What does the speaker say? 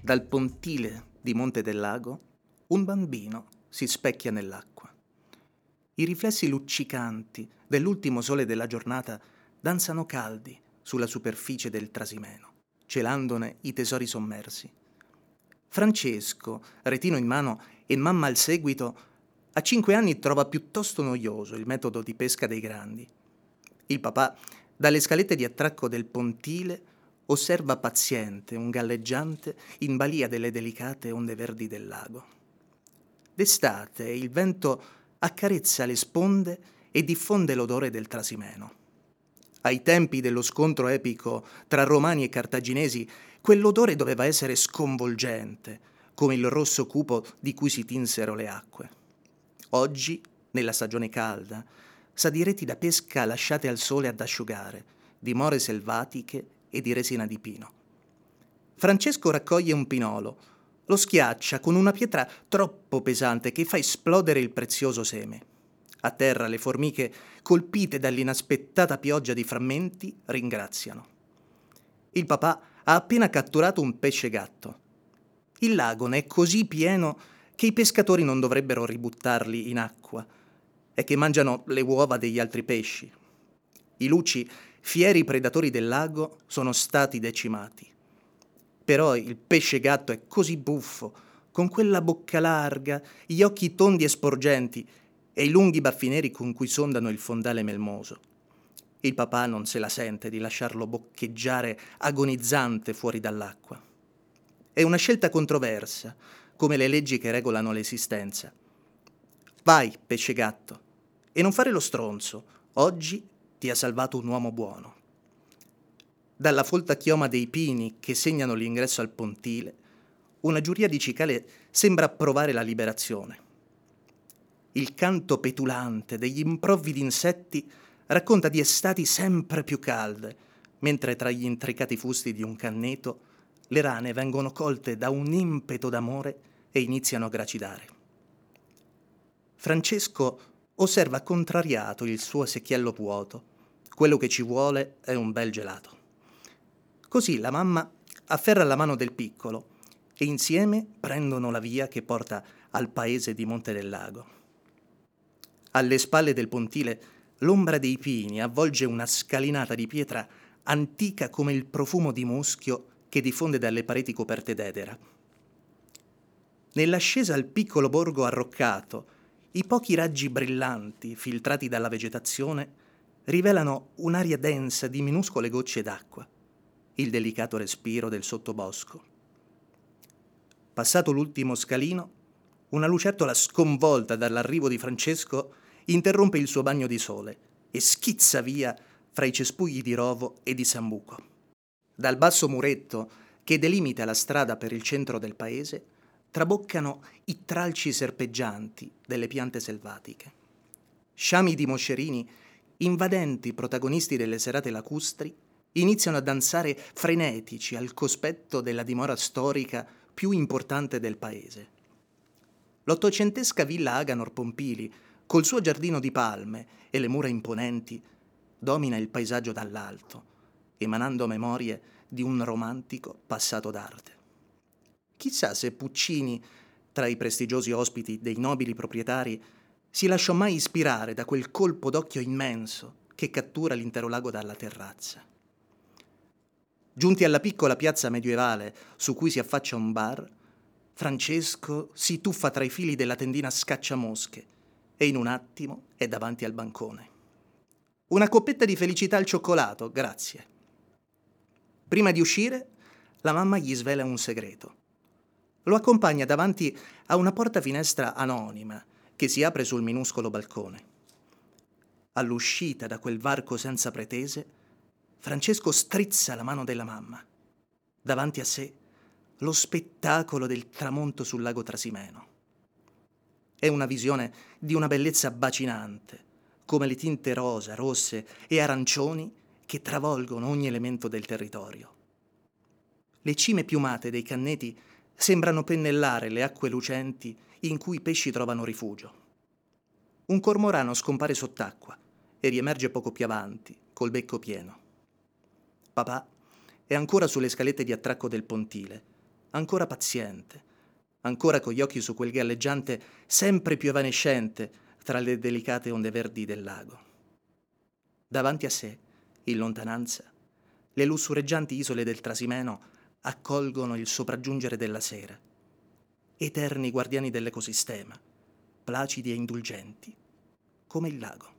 Dal pontile di Monte del Lago un bambino si specchia nell'acqua. I riflessi luccicanti dell'ultimo sole della giornata danzano caldi sulla superficie del Trasimeno, celandone i tesori sommersi. Francesco, retino in mano e mamma al seguito, a cinque anni trova piuttosto noioso il metodo di pesca dei grandi. Il papà, dalle scalette di attracco del pontile, osserva paziente un galleggiante in balia delle delicate onde verdi del lago. D'estate il vento accarezza le sponde e diffonde l'odore del trasimeno. Ai tempi dello scontro epico tra romani e cartaginesi, quell'odore doveva essere sconvolgente, come il rosso cupo di cui si tinsero le acque. Oggi, nella stagione calda, sa di reti da pesca lasciate al sole ad asciugare, di more selvatiche e di resina di pino. Francesco raccoglie un pinolo, lo schiaccia con una pietra troppo pesante che fa esplodere il prezioso seme. A terra le formiche, colpite dall'inaspettata pioggia di frammenti, ringraziano. Il papà ha appena catturato un pesce gatto. Il lago ne è così pieno che i pescatori non dovrebbero ributtarli in acqua e che mangiano le uova degli altri pesci. I luci, fieri predatori del lago, sono stati decimati. Però il pesce gatto è così buffo, con quella bocca larga, gli occhi tondi e sporgenti e i lunghi baffi neri con cui sondano il fondale melmoso. Il papà non se la sente di lasciarlo boccheggiare agonizzante fuori dall'acqua. È una scelta controversa, come le leggi che regolano l'esistenza. Vai, pesce gatto, e non fare lo stronzo. Oggi ti ha salvato un uomo buono. Dalla folta chioma dei pini che segnano l'ingresso al pontile, una giuria di cicale sembra approvare la liberazione. Il canto petulante degli improvvidi insetti racconta di estati sempre più calde, mentre tra gli intricati fusti di un canneto le rane vengono colte da un impeto d'amore e iniziano a gracidare. Francesco osserva contrariato il suo secchiello vuoto. Quello che ci vuole è un bel gelato. Così la mamma afferra la mano del piccolo e insieme prendono la via che porta al paese di Monte del Lago. Alle spalle del pontile l'ombra dei pini avvolge una scalinata di pietra antica come il profumo di muschio che diffonde dalle pareti coperte d'edera. Nell'ascesa al piccolo borgo arroccato, i pochi raggi brillanti filtrati dalla vegetazione rivelano un'aria densa di minuscole gocce d'acqua, il delicato respiro del sottobosco. Passato l'ultimo scalino, una lucertola sconvolta dall'arrivo di Francesco interrompe il suo bagno di sole e schizza via fra i cespugli di rovo e di sambuco. Dal basso muretto che delimita la strada per il centro del paese, traboccano i tralci serpeggianti delle piante selvatiche. Sciami di moscerini, invadenti protagonisti delle serate lacustri, iniziano a danzare frenetici al cospetto della dimora storica più importante del paese. L'ottocentesca villa Aganor Pompili, col suo giardino di palme e le mura imponenti, domina il paesaggio dall'alto, emanando memorie di un romantico passato d'arte. Chissà se Puccini, tra i prestigiosi ospiti dei nobili proprietari, si lasciò mai ispirare da quel colpo d'occhio immenso che cattura l'intero lago dalla terrazza. Giunti alla piccola piazza medievale su cui si affaccia un bar, Francesco si tuffa tra i fili della tendina scacciamosche e in un attimo è davanti al bancone. Una coppetta di felicità al cioccolato, grazie. Prima di uscire, la mamma gli svela un segreto lo accompagna davanti a una porta-finestra anonima che si apre sul minuscolo balcone. All'uscita da quel varco senza pretese, Francesco strizza la mano della mamma. Davanti a sé lo spettacolo del tramonto sul lago Trasimeno. È una visione di una bellezza bacinante, come le tinte rosa, rosse e arancioni che travolgono ogni elemento del territorio. Le cime piumate dei canneti sembrano pennellare le acque lucenti in cui i pesci trovano rifugio. Un cormorano scompare sott'acqua e riemerge poco più avanti, col becco pieno. Papà è ancora sulle scalette di attracco del pontile, ancora paziente, ancora con gli occhi su quel galleggiante sempre più evanescente tra le delicate onde verdi del lago. Davanti a sé, in lontananza, le lussureggianti isole del Trasimeno accolgono il sopraggiungere della sera. Eterni guardiani dell'ecosistema, placidi e indulgenti, come il lago.